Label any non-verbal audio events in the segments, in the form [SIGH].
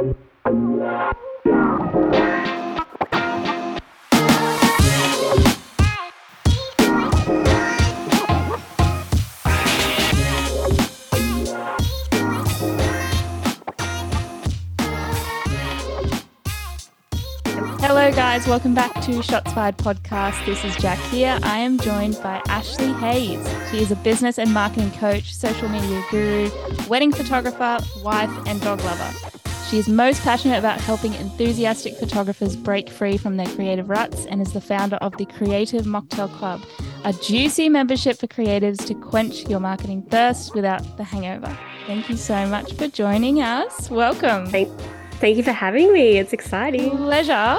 Hello, guys. Welcome back to Shots Fired podcast. This is Jac here. I am joined by Ashleigh Haase. She is a business and marketing coach, social media guru, wedding photographer, wife, and dog lover. She is most passionate about helping enthusiastic photographers break free from their creative ruts and is the founder of the Creative Mocktail Club, a juicy membership for creatives to quench your marketing thirst without the hangover. Thank you so much for joining us. Welcome. Thank, thank you for having me. It's exciting. Pleasure.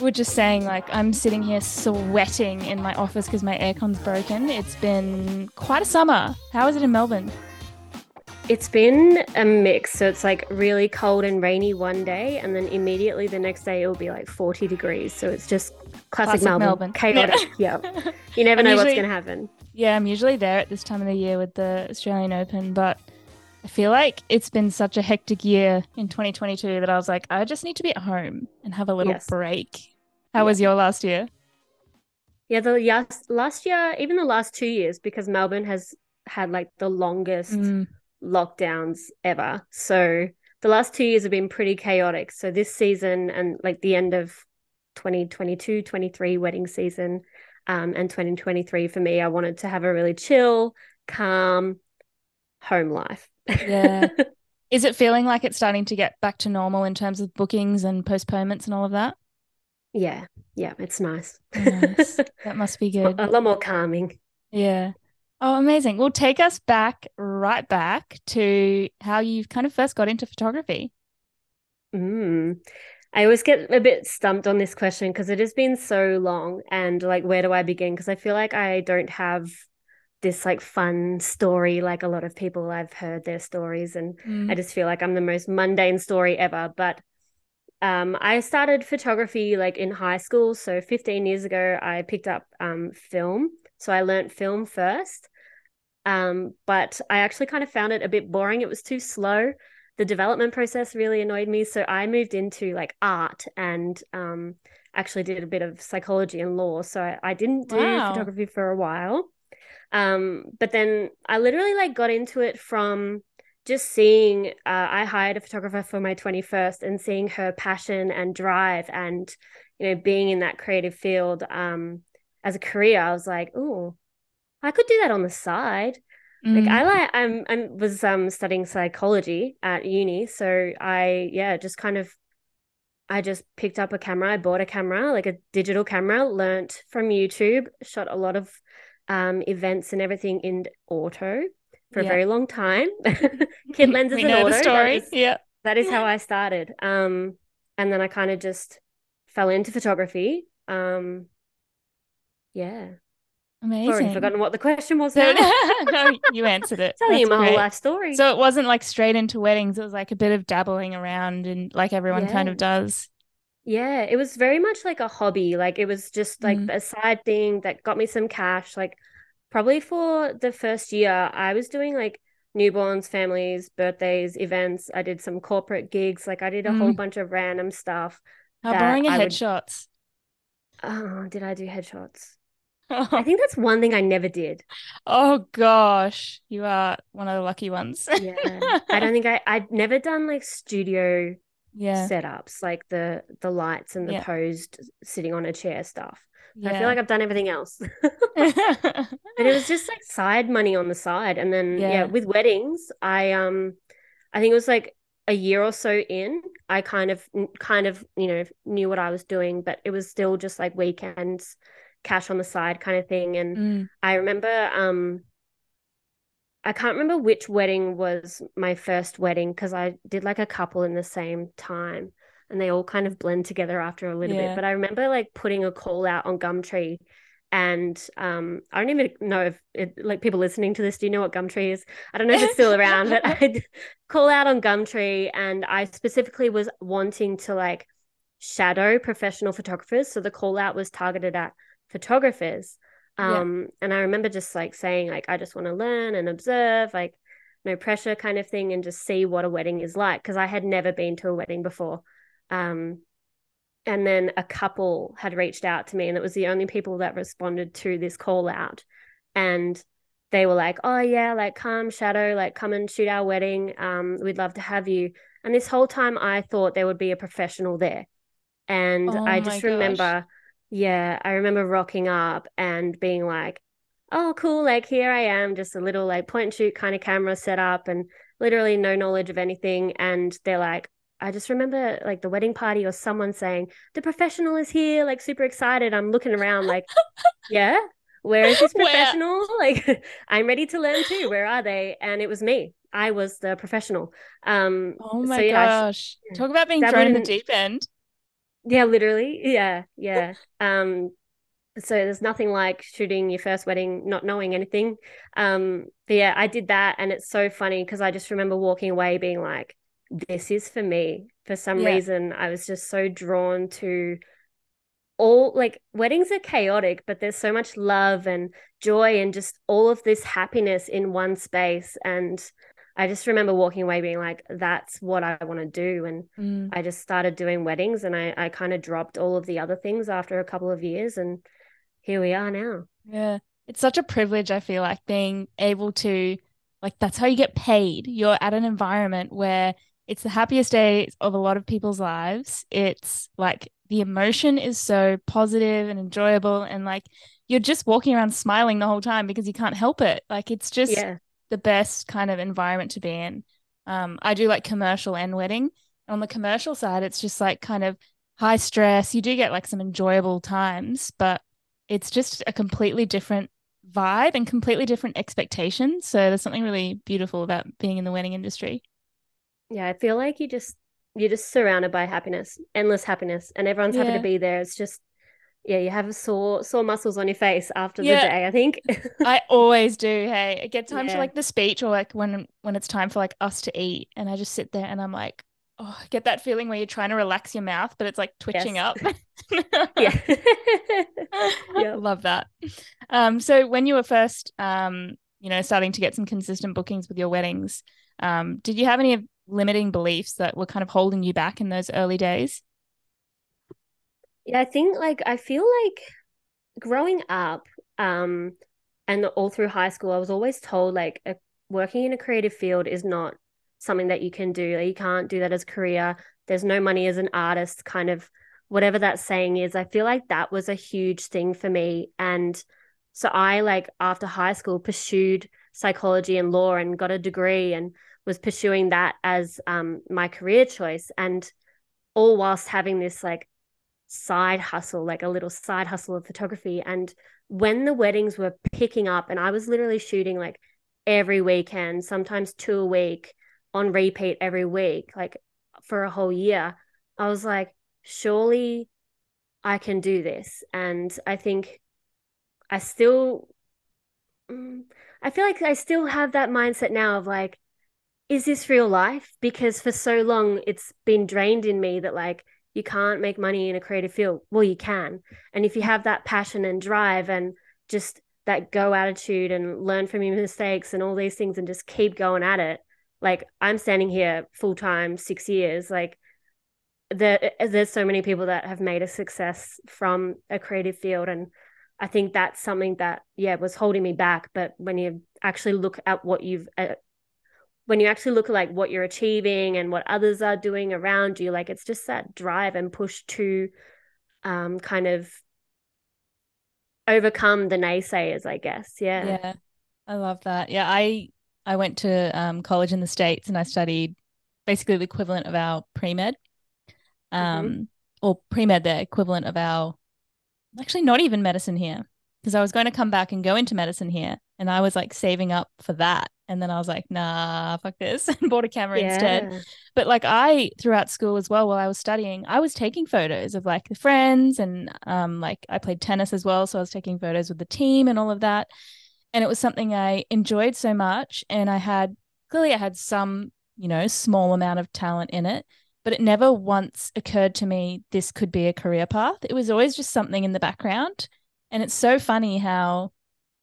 We're just saying, like, I'm sitting here sweating in my office because my aircon's broken. It's been quite a summer. How is it in Melbourne? It's been a mix. So it's like really cold and rainy one day, and then immediately the next day it'll be like 40 degrees. So it's just classic, Classic Melbourne. Melbourne. Chaotic. yeah. You never [LAUGHS] I'm know what's going to happen. Yeah, I'm usually there at this time of the year with the Australian Open, but I feel like it's been such a hectic year in 2022 that I was like, I just need to be at home and have a little Yes. break. How was your last year? Yeah. The last, last year, even the last two years, because Melbourne has had like the longest Mm, lockdowns ever. So the last two years have been pretty chaotic. So this season and like the end of 2022, 23 wedding season um, and 2023 for me, I wanted to have a really chill, calm home life. Yeah. [LAUGHS] Is it feeling like it's starting to get back to normal in terms of bookings and postponements and all of that? yeah. Yeah. It's nice. Nice. [LAUGHS] That must be good. a lot more calming. Yeah. Oh, amazing. Well, take us back, right back to how you kind of first got into photography. Mm. I always get a bit stumped on this question because it has been so long and like where do I begin? Because I feel like I don't have this like fun story like a lot of people I've heard their stories and Mm. I just feel like I'm the most mundane story ever. But um, I started photography like in high school. So 15 years ago, I picked up um, film. So I learnt film first. Um, but I actually kind of found it a bit boring. It was too slow. The development process really annoyed me. So I moved into like art and um, actually did a bit of psychology and law. So I, I didn't do Wow. photography for a while. Um, but then I literally like got into it from just seeing uh, I hired a photographer for my 21st and seeing her passion and drive and you know being in that creative field um as a career I was like oh I could do that on the side like Mm. I like I'm I was um studying psychology at uni so I yeah just kind of I just picked up a camera I bought a camera like a digital camera learnt from YouTube shot a lot of um events and everything in auto for Yeah. a very long time [LAUGHS] kit [LAUGHS] lenses we and auto story. is- Yeah. that is how I started. Um, and then I kind of just fell into photography. Um, yeah. Amazing. Already forgotten what the question was now. [LAUGHS] no, you answered it. [LAUGHS] Telling you my great. whole life story. So it wasn't like straight into weddings. It was like a bit of dabbling around and like everyone kind of does. yeah, it was very much like a hobby. Like it was just like Mm. a side thing that got me some cash. Like probably for the first year, I was doing like newborns, families, birthdays, events. I did some corporate gigs. Like I did a whole Mm. bunch of random stuff. How boring are I would- headshots? Oh, did I do headshots? I [LAUGHS] think that's one thing I never did. Oh gosh, you are one of the lucky ones. Yeah. I don't think I I'd never done like studio [LAUGHS] Yeah. setups, like the the lights and the Yeah. posed sitting on a chair stuff. I feel like I've done everything else. [LAUGHS] But it was just like side money on the side. And then yeah. Yeah. with weddings, I um I think it was like a year or so in, I kind of kind of, you know, knew what I was doing, but it was still just like weekends, cash on the side kind of thing. And Mm. I remember um I can't remember which wedding was my first wedding because I did like a couple in the same time and they all kind of blend together after a little Yeah. bit. But I remember like putting a call out on Gumtree and um I don't even know if it like people listening to this, do you know what Gumtree is? I don't know if it's still around, but [LAUGHS] I'd call out on Gumtree and I specifically was wanting to like shadow professional photographers. So the call out was targeted at photographers. Yeah. Um, and I remember just like saying, like, I just want to learn and observe. Like, no pressure kind of thing and just see what a wedding is like because I had never been to a wedding before. Um, and then a couple had reached out to me and it was the only people that responded to this call out and they were like oh yeah like come shadow like come and shoot our wedding um we'd love to have you and this whole time i thought there would be a professional there and Oh i just gosh. Yeah i remember rocking up and being like oh cool like here i am just a little like point and shoot kind of camera set up and literally no knowledge of anything and they're like I just remember like the wedding party or someone saying, the professional is here, like super excited. I'm looking around like, [LAUGHS] yeah, where is this Where? professional? [LAUGHS] Like, I'm ready to learn too. Where are they? And it was me. I was the professional. Um, Oh so my yeah, gosh. yeah. Talk about being thrown in the deep end. Yeah, literally. Yeah, yeah. Um, so there's nothing like shooting your first wedding, not knowing anything. Um, but yeah, I did that, and it's so funny because I just remember walking away being like, "This is for me." For some Yeah. reason, I was just so drawn to all like weddings are chaotic, but there's so much love and joy and just all of this happiness in one space. And I just remember walking away being like, "That's what I want to do." And Mm. I just started doing weddings and I, I kind of dropped all of the other things after a couple of years and here we are now. Yeah. It's such a privilege, I feel like, being able to, like, that's how you get paid. You're at an environment where it's the happiest day of a lot of people's lives. It's like the emotion is so positive and enjoyable, and like you're just walking around smiling the whole time because you can't help it. Like, it's just Yeah. The best kind of environment to be in. Um, I do like commercial and wedding. On the commercial side, it's just like kind of high stress. You do get like some enjoyable times, but it's just a completely different vibe and completely different expectations. So there's something really beautiful about being in the wedding industry. Yeah. I feel like you just, you're just surrounded by happiness, endless happiness, and everyone's happy Yeah. to be there. It's just, yeah, you have sore, sore muscles on your face after Yeah. the day, I think. [LAUGHS] I always do. Hey, it gets time Yeah. like the speech or like when when it's time for like us to eat, and I just sit there and I'm like, oh, I get that feeling where you're trying to relax your mouth, but it's like twitching Yes. up. [LAUGHS] [LAUGHS] yeah. I Love that. Um, so when you were first, um, you know, starting to get some consistent bookings with your weddings, um, did you have any limiting beliefs that were kind of holding you back in those early days? Yeah, I think like I feel like growing up, um, and all through high school, I was always told like a, working in a creative field is not something that you can do. Like, you can't do that as a career. There's no money as an artist, kind of whatever that saying is. I feel like that was a huge thing for me. And so I like after high school pursued psychology and law and got a degree and was pursuing that as um my career choice and all whilst having this like side hustle, like a little side hustle of photography. And when the weddings were picking up, and I was literally shooting like every weekend, sometimes two a week on repeat every week, like for a whole year, I was like, surely I can do this. And I think I still, mm, I feel like I still have that mindset now of like, is this real life? Because for so long it's been drained in me that like you can't make money in a creative field. Well, you can. And if you have that passion and drive and just that go attitude and learn from your mistakes and all these things and just keep going at it, like I'm standing here full time, six years, like there, there's so many people that have made a success from a creative field. And I think that's something that, yeah, was holding me back. But when you actually look at what you've, uh, when you actually look at like what you're achieving and what others are doing around you, like it's just that drive and push to um, kind of overcome the naysayers, I guess. Yeah. Yeah, I love that. Yeah, I I went to um, college in the States and I studied basically the equivalent of our pre-med. Um, or pre-med, the equivalent of our actually not even medicine here. Because I was going to come back and go into medicine here. And I was like saving up for that. And then I was like, nah, fuck this, [LAUGHS] and bought a camera instead. But like I throughout school as well, while I was studying, I was taking photos of like the friends and um like I played tennis as well. So I was taking photos with the team and all of that. And it was something I enjoyed so much. And I had clearly I had some, you know, small amount of talent in it, but it never once occurred to me this could be a career path. It was always just something in the background. And it's so funny how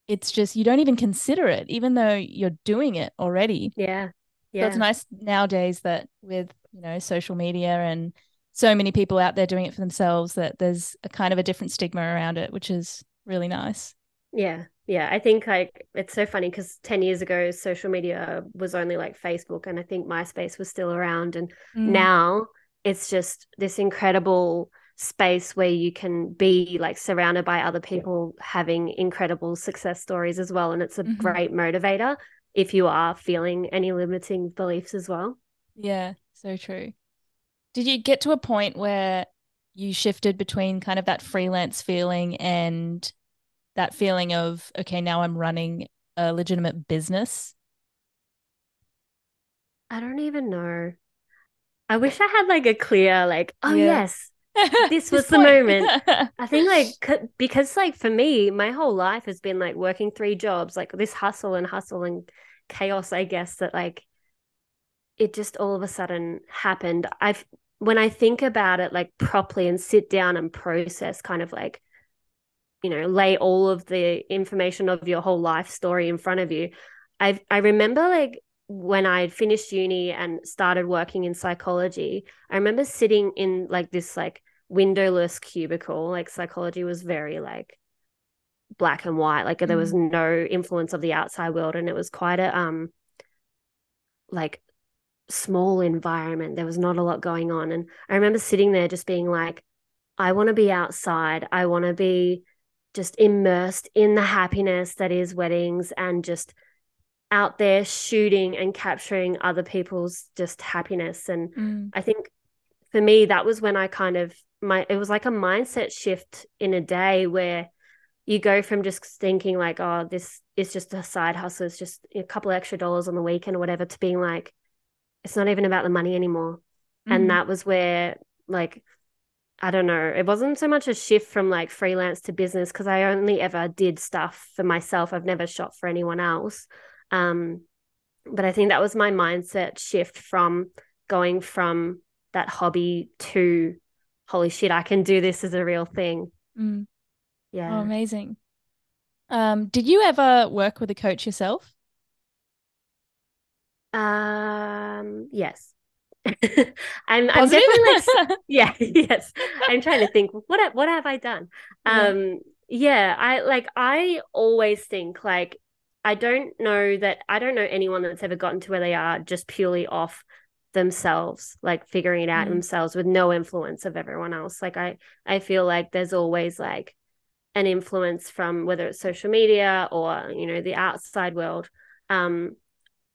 it's just you don't even consider it, even though you're doing it already. Yeah. Yeah. So it's nice nowadays that with, you know, social media and so many people out there doing it for themselves that there's a kind of a different stigma around it, which is really nice. Yeah. Yeah. I think like it's so funny because 10 years ago, social media was only like Facebook and I think MySpace was still around. And mm. now it's just this incredible space where you can be like surrounded by other people having incredible success stories as well. And it's a mm-hmm. great motivator if you are feeling any limiting beliefs as well. Yeah, so true. Did you get to a point where you shifted between kind of that freelance feeling and that feeling of, okay, now I'm running a legitimate business? I don't even know. I wish I had like a clear, like, oh, yeah. yes, [LAUGHS] this was the moment. [LAUGHS] I think like because like for me, my whole life has been like working three jobs, like this hustle and hustle and chaos, I guess, that like it just all of a sudden happened. I've when I think about it like properly and sit down and process kind of like you know lay all of the information of your whole life story in front of you i i remember like when i had finished uni and started working in psychology i remember sitting in like this like windowless cubicle like psychology was very like black and white like mm. there was mm. no influence of the outside world and it was quite a um like small environment. There was not a lot going on. And I remember sitting there just being like, I want to be outside. I want to be just immersed in the happiness that is weddings and just out there shooting and capturing other people's just happiness. And mm. I think for me, that was when I kind of my it was like a mindset shift in a day where you go from just thinking like, oh, this is just a side hustle, it's just a couple extra dollars on the weekend or whatever, to being like, it's not even about the money anymore. Mm-hmm. And that was where like I don't know, it wasn't so much a shift from like freelance to business because I only ever did stuff for myself. I've never shot for anyone else. Um, but I think that was my mindset shift from going from that hobby to holy shit, I can do this as a real thing. Mm. Yeah. Oh, amazing. Um, did you ever work with a coach yourself? Um, yes. [LAUGHS] I'm, I'm definitely like, [LAUGHS] yeah, [LAUGHS] yes. I'm trying to think what what have I done? Um, yeah, I like I always think like I don't know that I don't know anyone that's ever gotten to where they are just purely off themselves, like figuring it out mm. themselves with no influence of everyone else. Like I I feel like there's always like an influence from whether it's social media or you know the outside world. Um,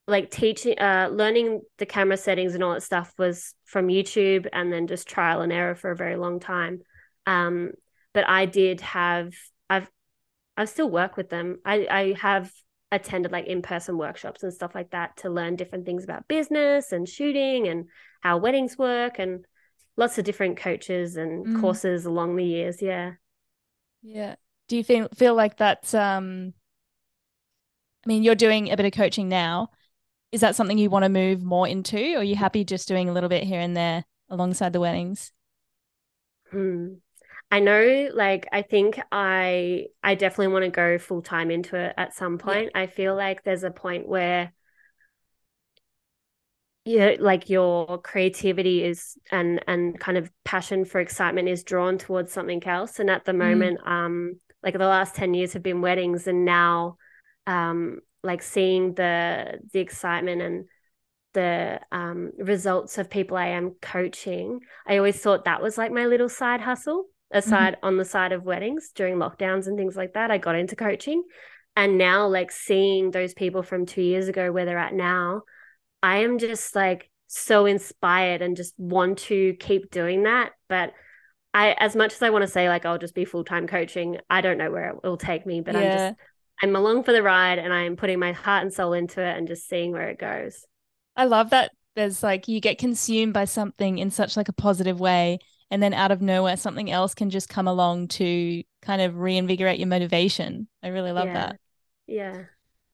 like teaching uh learning the camera settings and all that stuff was from YouTube and then just trial and error for a very long time. Um but I did have I've I still work with them. I I have attended like in-person workshops and stuff like that to learn different things about business and shooting and how weddings work and lots of different coaches and mm. courses along the years, yeah. Yeah. Do you feel feel like that's um I mean, you're doing a bit of coaching now is that something you want to move more into or are you happy just doing a little bit here and there alongside the weddings hmm. I know like i think i i definitely want to go full time into it at some point yeah. i feel like there's a point where yeah like your creativity is and and kind of passion for excitement is drawn towards something else and at the mm. moment mm. um like the last 10 years have been weddings and now um like seeing the the excitement and the um, results of people I am coaching, I always thought that was like my little side hustle aside mm-hmm. on the side of weddings during lockdowns and things like that. I got into coaching. And now, like seeing those people from two years ago where they're at now, I am just like so inspired and just want to keep doing that. But I, as much as I want to say, like, I'll just be full time coaching, I don't know where it will take me, but yeah. I'm just I'm along for the ride and I'm putting my heart and soul into it and just seeing where it goes. I love that there's like you get consumed by something in such like a positive way and then out of nowhere something else can just come along to kind of reinvigorate your motivation. I really love yeah. that. Yeah.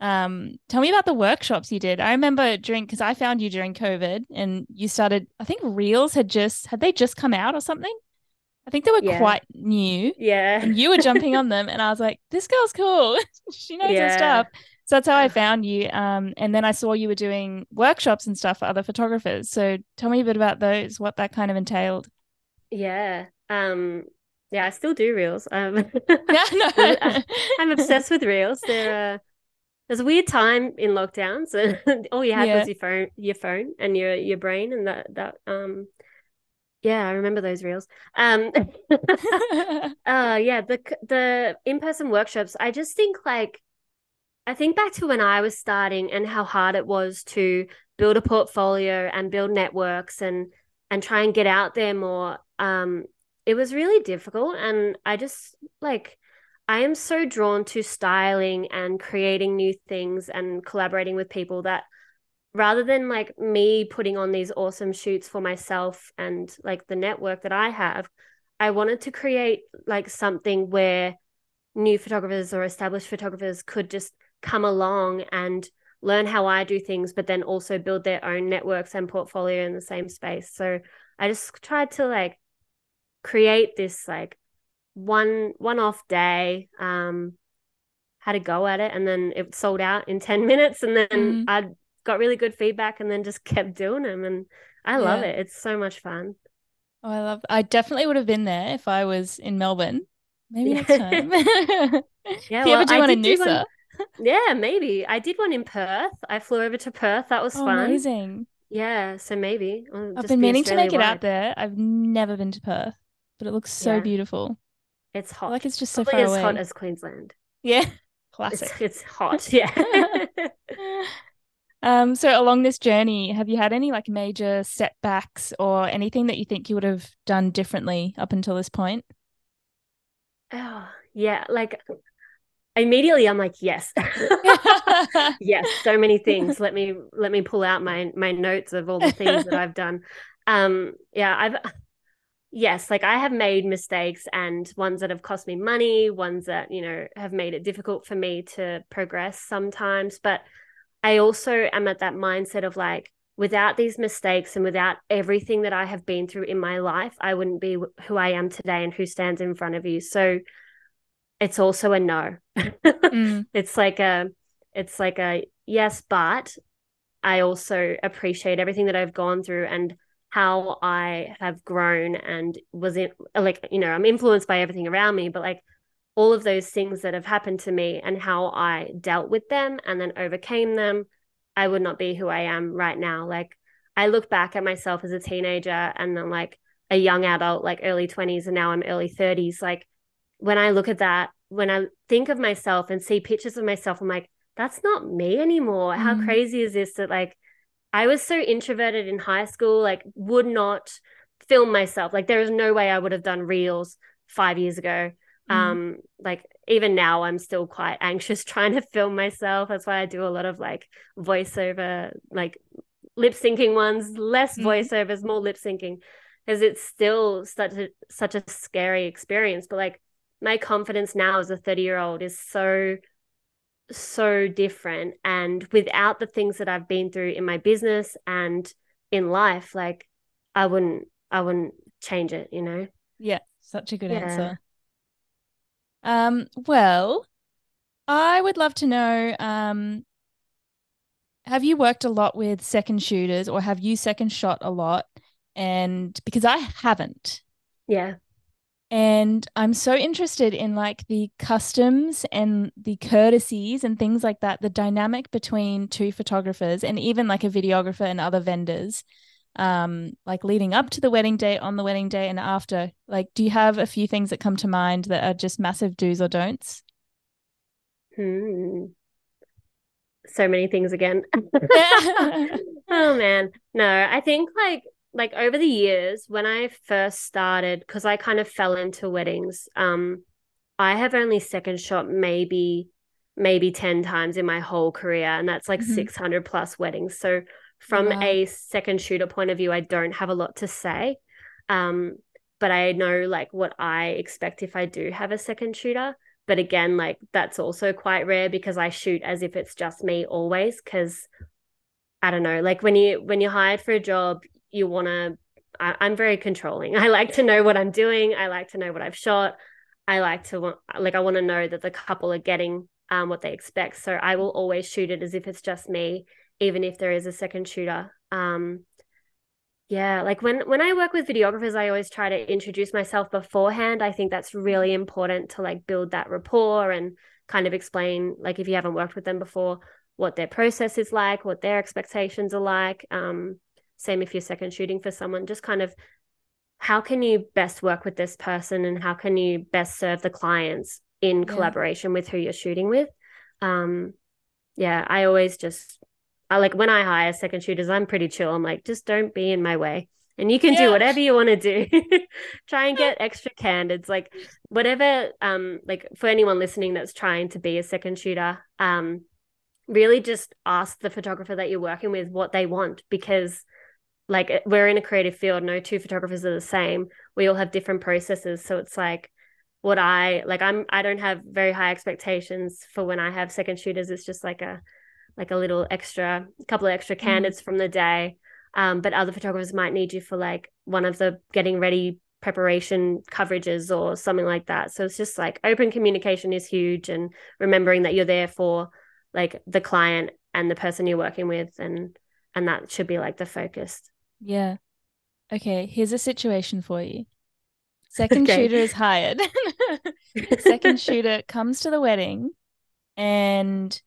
Um, tell me about the workshops you did. I remember during because I found you during COVID and you started. I think Reels had just had they just come out or something. I think they were Yeah. quite new. Yeah. And you were jumping on [LAUGHS] them, and I was like, "This girl's cool. [LAUGHS] she knows her stuff." So that's how I found you. Um, and then I saw you were doing workshops and stuff for other photographers. So tell me a bit about those, what that kind of entailed. Yeah. Um, yeah, I still do reels. Um, [LAUGHS] Yeah, [LAUGHS] no. [LAUGHS] I'm obsessed with reels. They're uh, there's a weird time in lockdown, so all you had Yeah. was your phone, your phone, and your your brain, and that that um, yeah, I remember those reels. Um, uh, yeah, the the in person workshops. I just think like, I think back to when I was starting and how hard it was to build a portfolio and build networks and and try and get out there more. Um, it was really difficult, and I just like. I am so drawn to styling and creating new things and collaborating with people that rather than like me putting on these awesome shoots for myself and like the network that I have, I wanted to create like something where new photographers or established photographers could just come along and learn how I do things, but then also build their own networks and portfolio in the same space. So I just tried to like create this like one one off day um had a go at it and then it sold out in [LAUGHS] 10 minutes and then Mhm. I got really good feedback and then just [LAUGHS] kept doing them and I love Yeah. it it's so much fun Oh, I love. I definitely would have been there if I was in Melbourne. Maybe Yeah. next time. [LAUGHS] Yeah, if you well, ever do I one in did do one- Noosa, yeah maybe I did one in Perth I flew over to Perth that was oh, fun amazing. yeah so maybe I'll I've been be meaning to make it out there. I've never been to Perth, but it looks so Yeah. beautiful. it's hot like it's just so Probably far as away. hot as Queensland Yeah, [LAUGHS] it's, classic. it's hot [LAUGHS] yeah Um, so along this journey, have you had any like major setbacks or anything that you think you would have done differently up until this point? oh yeah like immediately I'm like yes. [LAUGHS] [LAUGHS] Yes so many things. Let me let me pull out my my notes of all the things that i've done. Um yeah i've yes like i have made mistakes and ones that have cost me money ones that you know have made it difficult for me to progress sometimes. But i also am at that mindset of like without these mistakes and without everything that i have been through in my life i wouldn't be who i am today and who stands in front of you. So it's also a no. Mm, [LAUGHS] it's like a it's like a yes but i also appreciate everything that i've gone through and how i have grown and was in like you know i'm influenced by everything around me but like all of those things that have happened to me and how i dealt with them and then overcame them i would not be who i am right now. Like i look back at myself as a teenager and then like a young adult like early 20s and now i'm early 30s like when I look at that, when I think of myself and see pictures of myself, I'm like, that's not me anymore. How Mhm. crazy is this that like I was so introverted in high school, like would not film myself. Like there is no way I would have done reels five years ago. Mm. Um, like even now I'm still quite anxious [LAUGHS] trying to film myself. That's why I do a lot of like voiceover, like lip syncing ones, less Mhm. voiceovers, more lip syncing. Because it's still such a such a scary experience. But like my confidence now as a 30 year old is so so different and without the things that I've been through in my business and in life like I wouldn't I wouldn't change it you know yeah, such a good Yeah. answer. Um, well, I would love to know, um, have you worked a lot with second shooters or have you second shot a lot? And because I haven't. yeah And I'm so interested in like the customs and the courtesies and things like that, the dynamic between two photographers and even like a videographer and other vendors, um, like leading up to the wedding day, on the wedding day, and after. Like, do you have a few things that come to mind that are just massive do's or don'ts? hmm. so many things again [LAUGHS] [LAUGHS] oh man no I think like like over the years when I first started because I kind of fell into weddings um I have only second shot maybe maybe 10 times in my whole career and that's like Mhm. 600 plus weddings so from Wow. a second shooter point of view I don't have a lot to say um but I know like what I expect if I do have a second shooter but again like that's also quite rare because I shoot as if it's just me always because I don't know like when you when you're hired for a job you want to I'm very controlling. I like to know what I'm doing. I like to know what I've shot. I like to want like I want to know that the couple are getting um, what they expect. So I will always shoot it as if it's just me, even if there is a second shooter. Um, yeah, like when when I work with videographers, I always try to introduce myself beforehand. I think that's really important to like build that rapport and kind of explain like if you haven't worked with them before, what their process is like, what their expectations are like. Um, same if you're second shooting for someone, just kind of how can you best work with this person and how can you best serve the clients in yeah. collaboration with who you're shooting with. Um, yeah, I always just I like when I hire second shooters, I'm pretty chill. I'm like, just don't be in my way. And you can yeah. do whatever you want to do. [LAUGHS] Try and get extra candidates. Like whatever, um, like for anyone listening that's trying to be a second shooter, um, really just ask the photographer that you're working with what they want because like we're in a creative field, no two photographers are the same. We all have different processes. So it's like what I like I'm I don't have very high expectations for when I have second shooters. It's just like a like a little extra couple of extra mm. candidates mm. from the day. Um, but other photographers might need you for like one of the getting ready preparation coverages or something like that. So it's just like open communication is huge and remembering that you're there for like the client and the person you're working with and and that should be like the focus. Yeah. Okay, here's a situation for you. Second okay. shooter is hired. [LAUGHS] Second [LAUGHS] shooter comes to the wedding and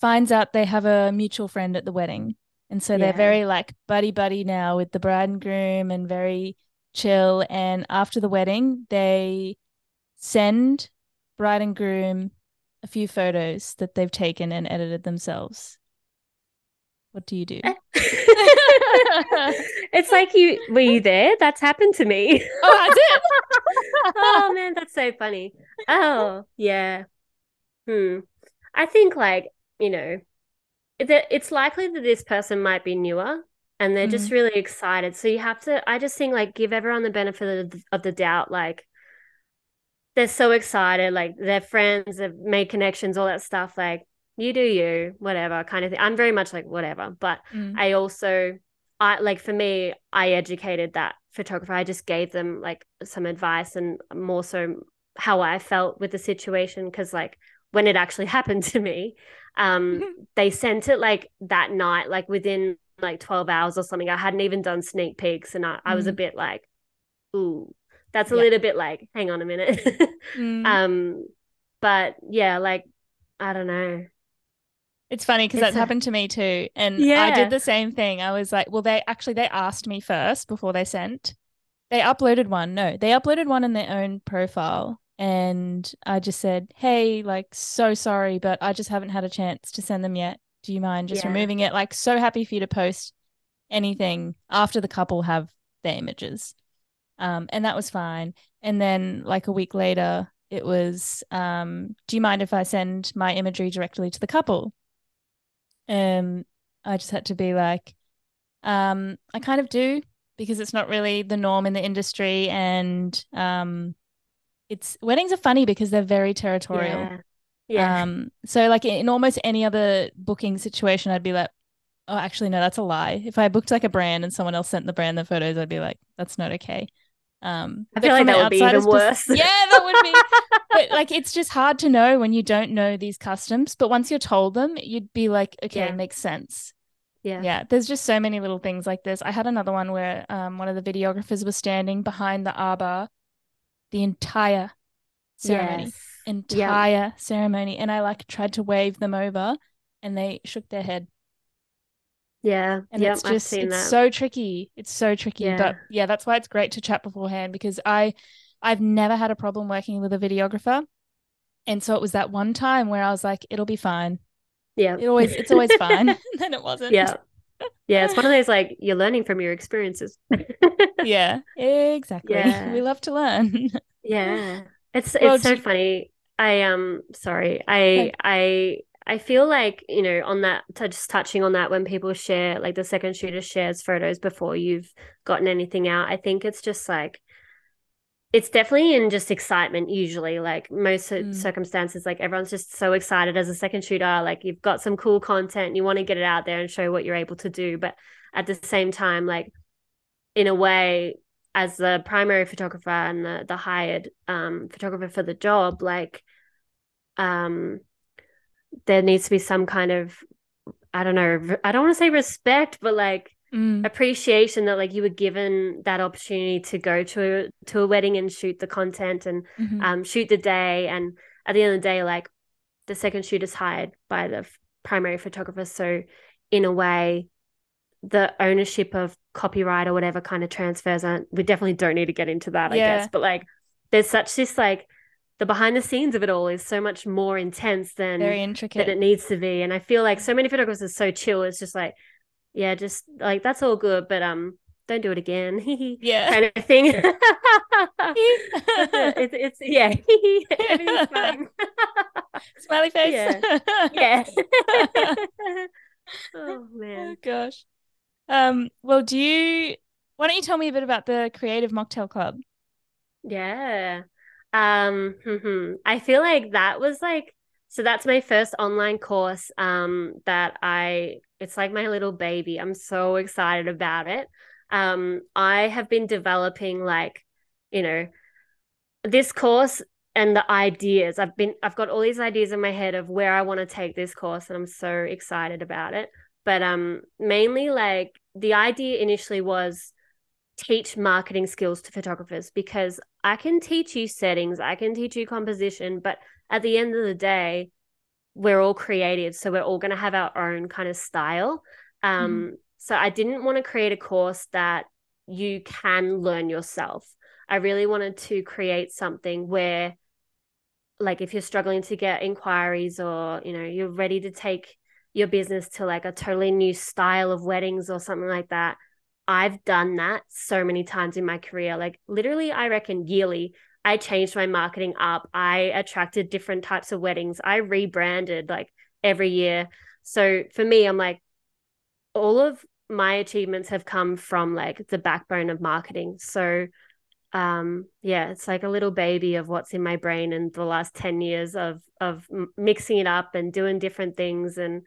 finds out they have a mutual friend at the wedding. And so they're very like buddy buddy now with the bride and groom and very chill. And after the wedding, they send bride and groom a few photos that they've taken and edited themselves. What do you do? [LAUGHS] it's like you were you there? That's happened to me. Oh, I did. [LAUGHS] oh man, that's so funny. Oh, yeah. Hmm. I think like, you know, that it's likely that this person might be newer and they're mm. just really excited. So you have to I just think like give everyone the benefit of the, of the doubt like they're so excited like their friends have made connections all that stuff like you do you, whatever kind of thing. I'm very much like whatever, but mm. I also I like for me, I educated that photographer. I just gave them like some advice and more so how I felt with the situation because like when it actually [LAUGHS] happened to me, um, [LAUGHS] they sent it like that night, like within like 12 hours or something. I hadn't even done sneak peeks and I, I was a mm. bit like, ooh, that's a yeah. little bit like, hang on a minute. [LAUGHS] mm. Um, but yeah, like I don't know. It's funny because that a... happened to me too. And yeah. I did the same thing. I was like, well, they actually they asked me first before they sent. They uploaded one. No, they uploaded one in their own profile. And I just said, Hey, like so sorry, but I just haven't had a chance to send them yet. Do you mind just yeah. removing it? Like so happy for you to post anything after the couple have their images. Um, and that was fine. And then like a week later, it was, um, do you mind if I send my imagery directly to the couple? Um I just had to be like um I kind of do because it's not really the norm in the industry and um it's weddings are funny because they're very territorial. Yeah. yeah. Um so like in almost any other booking situation I'd be like oh actually no that's a lie. If I booked like a brand and someone else sent the brand the photos I'd be like that's not okay. Um, I feel like that would be even worse. yeah, that would be. but like, it's just hard to know when you don't know these customs. But once you're told them, you'd be like, okay, yeah. it makes sense. Yeah. Yeah. There's just so many little things like this. I had another one where um, one of the videographers was standing behind the arbor the entire ceremony. Yes. Entire yeah. ceremony. And I like tried to wave them over and they shook their head. Yeah. And yep, it's just it's that. so tricky. It's so tricky. Yeah. But yeah, that's why it's great to chat beforehand because I I've never had a problem working with a videographer. And so it was that one time where I was like, it'll be fine. Yeah. It always it's always fine. [LAUGHS] [LAUGHS] and then it wasn't. Yeah. Yeah. It's one of those [LAUGHS] like you're learning from your experiences. yeah. Exactly. Yeah. We love to learn. yeah. It's well, it's so you... funny. I um sorry. I I I feel like, you know, on that, just touching on that, when people share, like the second shooter shares photos before you've gotten anything out, I think it's just like, it's definitely in just excitement, usually. Like most mm. circumstances, like everyone's just so excited as a second shooter. Like you've got some cool content, you want to get it out there and show what you're able to do. But at the same time, like in a way as the primary photographer and the, the hired um, photographer for the job like um there needs to be some kind of i don't know i don't want to say respect but like Mm. appreciation that like you were given that opportunity to go to a, to a wedding and shoot the content and Mhm. um, shoot the day and at the end of the day like the second shoot is hired by the f- primary photographer so in a way the ownership of copyright or whatever kind of transfers and we definitely don't need to get into that i guess but like there's such this like the behind the scenes of it all is so much more intense than Very intricate than it needs to be and i feel like so many photographers are so chill it's just like yeah just like that's all good but um don't do it again [LAUGHS] yeah. kind of thing [LAUGHS] [LAUGHS] it's, it's yeah everything's fine Smiley face. Yeah. yeah oh Oh gosh. Um, well, do you why don't you tell me a bit about the Creative Mocktail Club? yeah um mhm. i feel like that was like so that's my first online course um that i it's like my little baby. I'm so excited about it. Um i have been developing like you know this course and the ideas. I've been i've got all these ideas in my head of where i want to take this course and i'm so excited about it. But um mainly like the idea initially was teach marketing skills to photographers because i can teach you settings i can teach you composition but at the end of the day we're all creative so we're all going to have our own kind of style um so i didn't want to create a course that you can learn yourself I really wanted to create something where, like, if you're struggling to get inquiries or, you know, you're ready to take your business to like a totally new style of weddings or something like that. I've done that so many times in my career. Like, literally, I reckon yearly, I changed my marketing up. I attracted different types of weddings. I rebranded like every year. So for me, I'm like, all of my achievements have come from like the backbone of marketing. So um yeah it's like a little baby of what's in my brain in the last 10 years of of mixing it up and doing different things and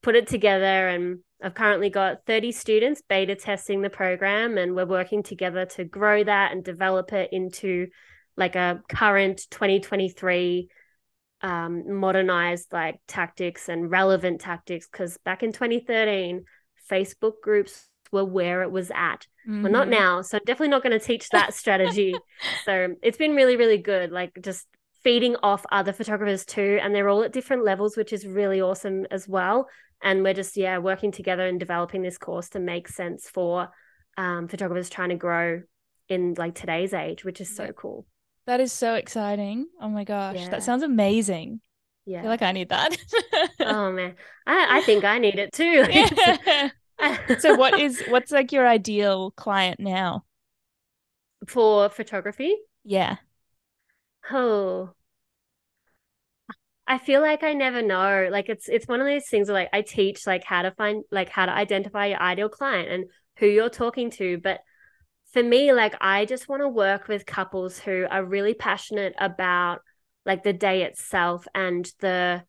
put it together and I've currently got 30 students beta testing the program and we're working together to grow that and develop it into like a current 2023 um modernized like tactics and relevant tactics. Because back in 2013 Facebook groups were where it was at. Mm-hmm. well not now so definitely not going to teach that [LAUGHS] strategy. So it's been really really good like just feeding off other photographers too and they're all at different levels which is really awesome as well and we're just yeah working together and developing this course to make sense for um, photographers trying to grow in like today's age which is so cool That is so exciting. Oh my gosh. Yeah. That sounds amazing. yeah I feel like I need that. [LAUGHS] oh man I, I think i need it too [LAUGHS] Yeah. [LAUGHS] so what is what's like your ideal client now? for photography Yeah. Oh. I feel like I never know. Like it's it's one of those things where like I teach like how to find like how to identify your ideal client and who you're talking to. But for me, like I just want to work with couples who are really passionate about like the day itself and the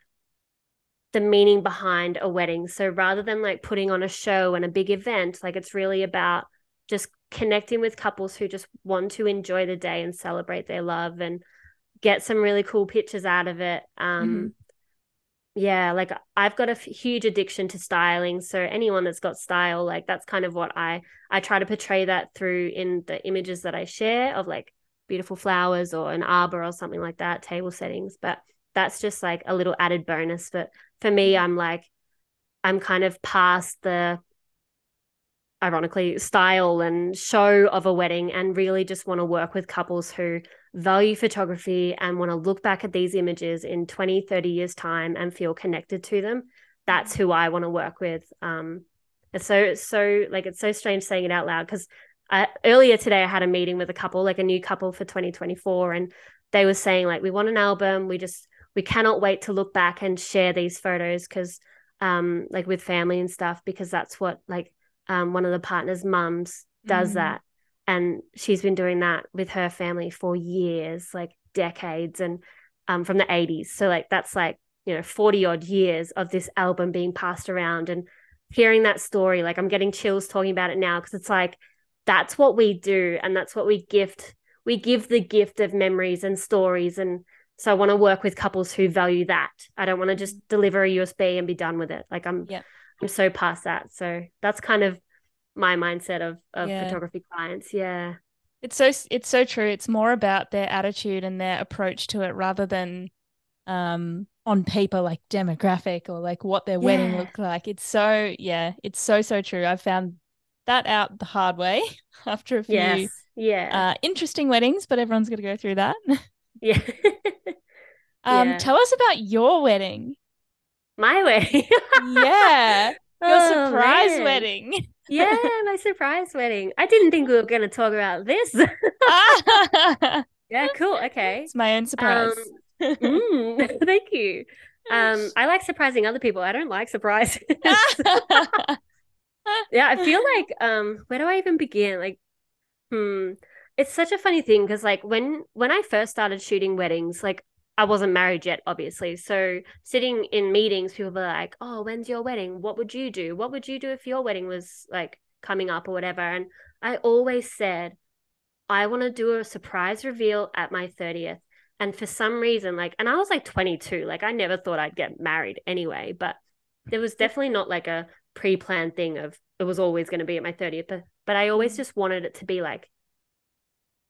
the meaning behind a wedding. So rather than like putting on a show and a big event, like it's really about just connecting with couples who just want to enjoy the day and celebrate their love and get some really cool pictures out of it. Um, yeah, like I've got a f- huge addiction to styling. So anyone that's got style, like that's kind of what I I try to portray that through in the images that I share of like beautiful flowers or an arbor or something like that, table settings. But that's just like a little added bonus. But for me, I'm like I'm kind of past the ironically style and show of a wedding and really just want to work with couples who value photography and want to look back at these images in 20 30 years time and feel connected to them that's who i want to work with um it's so it's so like it's so strange saying it out loud because earlier today i had a meeting with a couple like a new couple for 2024 and they were saying like we want an album we just we cannot wait to look back and share these photos because um like with family and stuff because that's what like um one of the partners mums does Mhm. that and she's been doing that with her family for years like decades and um from the 80s so like that's like you know 40 odd years of this album being passed around and hearing that story like i'm getting chills talking about it now because it's like that's what we do and that's what we gift we give the gift of memories and stories and so I want to work with couples who value that. I don't want to just deliver a USB and be done with it. Like I'm Yeah. I'm so past that. So that's kind of my mindset of of Yeah. photography clients. Yeah. It's so it's so true. It's more about their attitude and their approach to it rather than um on paper like demographic or like what their wedding Yeah. looked like. It's so yeah, it's so so true. I found that out the hard way [LAUGHS] after a few Yes. Yeah. uh interesting weddings, but everyone's got to go through that. [LAUGHS] yeah. [LAUGHS] Um Yeah. tell us about your wedding. my wedding. Yeah, your Oh, surprise man. wedding. Yeah, my surprise wedding. I didn't think we were going to talk about this. [LAUGHS] [LAUGHS] yeah, cool. Okay. it's my own surprise. Mm, [LAUGHS] thank you. Um, I like surprising other people. I don't like surprises. yeah, I feel like um, where do I even begin? Like, hmm, it's such a funny thing because like when when I first started shooting weddings, like I wasn't married yet, obviously. So sitting in meetings, people were like, "Oh, when's your wedding? What would you do? What would you do if your wedding was like coming up or whatever?" And I always said, I want to do a surprise reveal at my 30th. And for some reason, like, and I was like 22, like, I never thought I'd get married anyway, but there was [LAUGHS] definitely not like a pre planned thing of it was always going to be at my 30th. But, but I always Mm. just wanted it to be like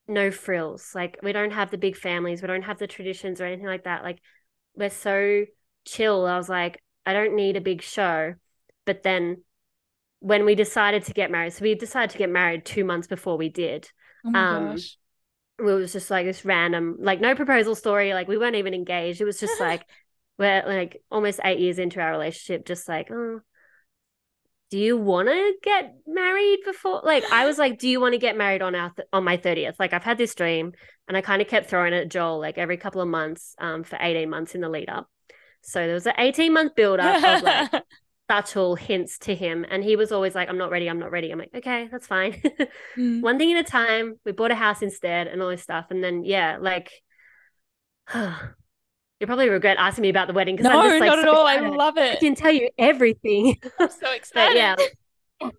no frills. Like, we don't have the big families, we don't have the traditions or anything like that. Like, we're so chill. I was like, I don't need a big show. But then when we decided to get married, so we decided to get married two months before we did oh my um, gosh. it was just like this random like no proposal story like we weren't even engaged it was just [LAUGHS] like we're like almost eight years into our relationship just like oh do you want to get married before like i was like do you want to get married on our th- on my 30th like i've had this dream and i kind of kept throwing it at joel like every couple of months um for 18 months in the lead up so there was an 18 month build up of like [LAUGHS] subtle hints to him and he was always like i'm not ready i'm not ready i'm like okay that's fine [LAUGHS] Mm. one thing at a time. We bought a house instead and all this stuff. And then, yeah, like, [SIGHS] you probably regret asking me about the wedding because no, I'm just like, not at so all. I love it. I can tell you everything. [LAUGHS] I'm so excited. yeah, [LAUGHS] it's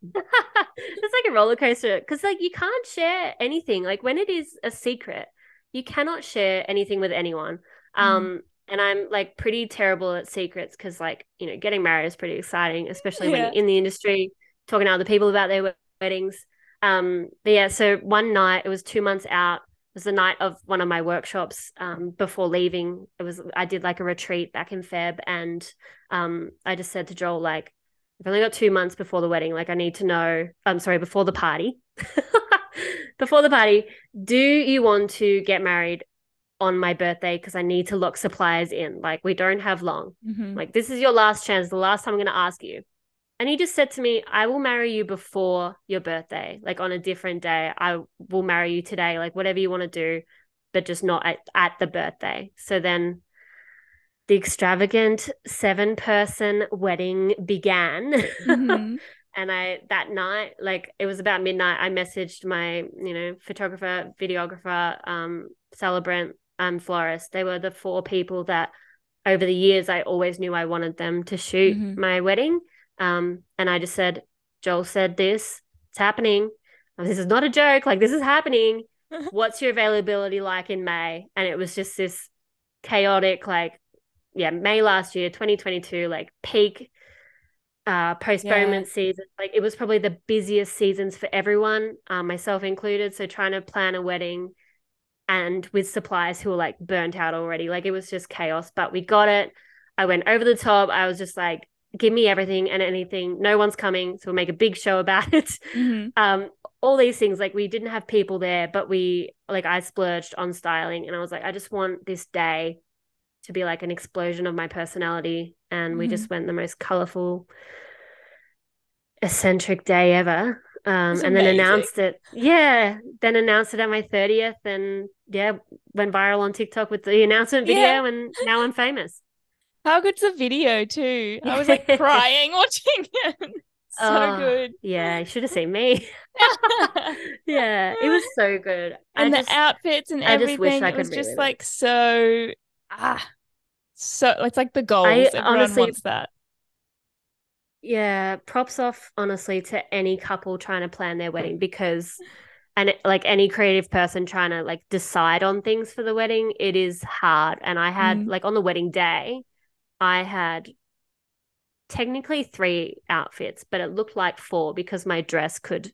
like a roller coaster because, like, you can't share anything. Like, when it is a secret, you cannot share anything with anyone. Mm. Um, and I'm like pretty terrible at secrets because, like, you know, getting married is pretty exciting, especially when Yeah. you're in the industry, talking to other people about their weddings. Um, but yeah, so one night, it was two months out. It was the night of one of my workshops um, before leaving. It was I did like a retreat back in Feb, and um, I just said to Joel like, I've only got two months before the wedding. Like, I need to know. I'm sorry, before the party. [LAUGHS] before the party, do you want to get married on my birthday? Because I need to lock suppliers in. Like, we don't have long. Mhm. Like, this is your last chance, the last time I'm going to ask you. And he just said to me, I will marry you before your birthday, like on a different day. I will marry you today, like whatever you want to do, but just not at, at the birthday. So then the extravagant seven person wedding began. Mhm. [LAUGHS] and I, that night, like it was about midnight, I messaged my, you know, photographer, videographer, um, celebrant, and florist. They were the four people that over the years I always knew I wanted them to shoot Mhm. my wedding. Um, and I just said, Joel said this, it's happening. This is not a joke, like this is happening. [LAUGHS] What's your availability like in May? And it was just this chaotic, like, yeah, May last year, 2022, like peak uh postponement season. Like it was probably the busiest seasons for everyone, um, myself included. So trying to plan a wedding and with suppliers who were like burnt out already. Like it was just chaos, but we got it. I went over the top. I was just like, give me everything and anything. No one's coming. So we'll make a big show about [LAUGHS] it. Mhm. Um, all these things, like we didn't have people there, but we like I splurged on styling and I was like, I just want this day to be like an explosion of my personality. And we Mhm. just went the most colorful, eccentric day ever. Um, and then announced it. Yeah. Then announced it at my 30th and yeah, went viral on TikTok with the announcement video Yeah. and now I'm famous. How good's the video too? I was like [LAUGHS] crying watching it. [LAUGHS] So Oh, good. Yeah, you should have seen me. [LAUGHS] yeah, it was so good. I and the just- outfits and I just wish everything. I it was just relive it. like so ah so it's like the goals. I Everyone honestly- wants that. Yeah, props off honestly to any couple trying to plan their wedding because and it, like any creative person trying to like decide on things for the wedding, it is hard. And I had Mm. like on the wedding day, I had technically three outfits, but it looked like four because my dress could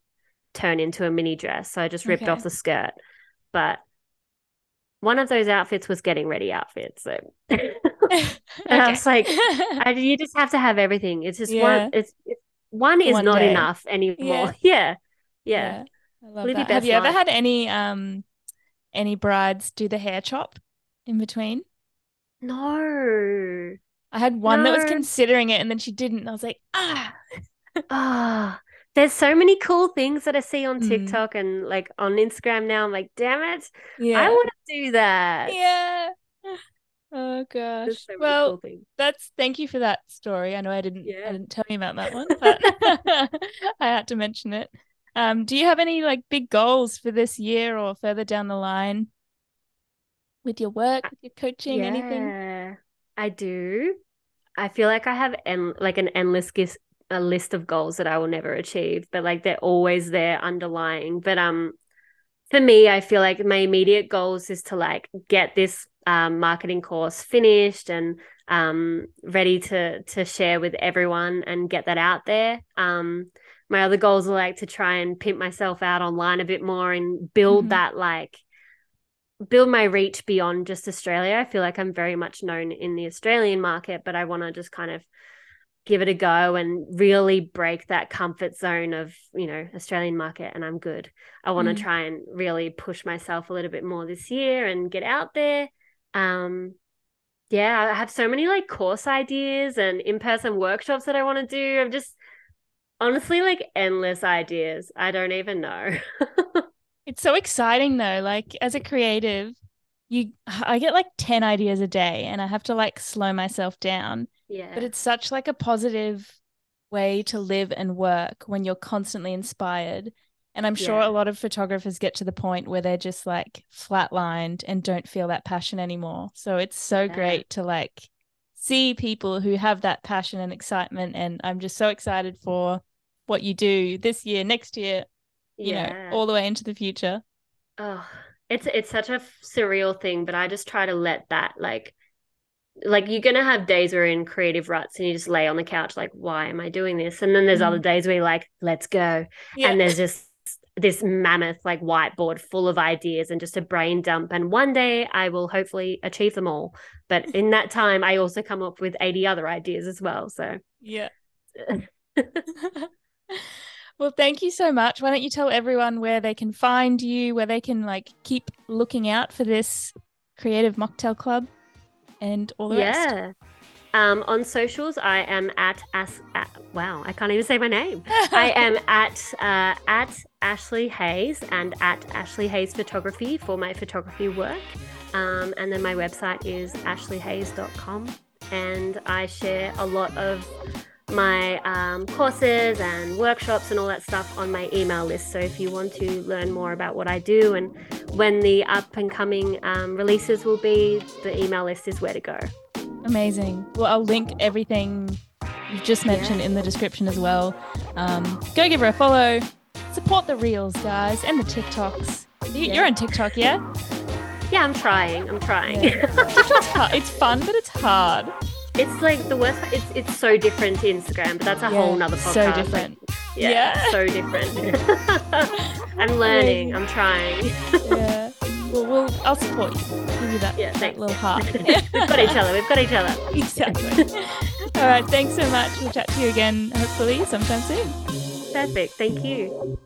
turn into a mini dress. So I just ripped Okay. off the skirt. But one of those outfits was getting ready outfits. So [LAUGHS] And I was like, I, you just have to have everything. It's just Yeah. one. It's, one is One not day. enough anymore. [LAUGHS] Yeah, yeah. I love Live that. Have you ever had any um any brides do the hair chop in between? No. I had one that was considering it and then she didn't. And I was like, ah, [LAUGHS] Ah, there's so many cool things that I see on Mm. TikTok and like on Instagram now. I'm like, damn it, yeah. I want to do that. Yeah. Oh gosh. So Well, cool that's thank you for that story. I know I didn't yeah. I didn't tell you about that one, [LAUGHS] but [LAUGHS] I had to mention it. Um, do you have any like big goals for this year or further down the line with your work, with your coaching, anything? I do. I feel like I have en like an endless gis a list of goals that I will never achieve, but like they're always there underlying. But um, for me, I feel like my immediate goals is to like get this um marketing course finished and um ready to to share with everyone and get that out there. Um, my other goals are like to try and pimp myself out online a bit more and build Mhm. that like build my reach beyond just Australia. I feel like I'm very much known in the Australian market, but I want to just kind of give it a go and really break that comfort zone of, you know, Australian market and I'm good. I want to Mm. try and really push myself a little bit more this year and get out there. Um yeah, I have so many like course ideas and in-person workshops that I want to do. I'm just honestly like endless ideas. I don't even know. [LAUGHS] It's so exciting though. Like as a creative, you I get like 10 ideas a day and I have to like slow myself down. yeah. But it's such like a positive way to live and work when you're constantly inspired. And I'm sure Yeah. a lot of photographers get to the point where they're just like flatlined and don't feel that passion anymore. So it's so Yeah. great to like see people who have that passion and excitement. And I'm just so excited for what you do this year, next year, you yeah. know, all the way into the future. Oh, it's it's such a surreal thing, but I just try to let that like like you're gonna have days where you're in creative ruts and you just lay on the couch like, why am I doing this? And then there's Mhm. other days where you're like, let's go. Yeah. And there's just this mammoth like whiteboard full of ideas and just a brain dump. And one day I will hopefully achieve them all. But [LAUGHS] in that time, I also come up with 80 other ideas as well. So yeah. [LAUGHS] [LAUGHS] well, thank you so much. Why don't you tell everyone where they can find you, where they can like keep looking out for this creative mocktail club and all the rest? yeah. Um, on socials, I am at as at, wow, I can't even say my name. [LAUGHS] I am at uh, at Ashleigh Haase and at Ashleigh Haase Photography for my photography work. Um, and then my website is ashleighhaase.com. And I share a lot of my um, courses and workshops and all that stuff on my email list. So if you want to learn more about what I do and when the up and coming um, releases will be, the email list is where to go. Amazing. Well, I'll link everything you've just mentioned in the description as well. Um, go give her a follow. Support the reels, guys, and the TikToks. Yeah. You're on TikTok, yeah? Yeah, I'm trying. I'm trying. Yeah. [LAUGHS] It's fun, but it's hard. It's like the worst. It's it's so different to Instagram, but that's a Yeah, whole nother podcast. so like, different. yeah, Yeah. so different. [LAUGHS] [LAUGHS] I'm learning. I'm trying. yeah. Well, we'll I'll support you. Give you that, Yeah, that little heart. [LAUGHS] We've got each other. We've got each other. exactly. All right. Thanks so much. We'll chat to you again, hopefully, sometime soon. Perfect. Thank you.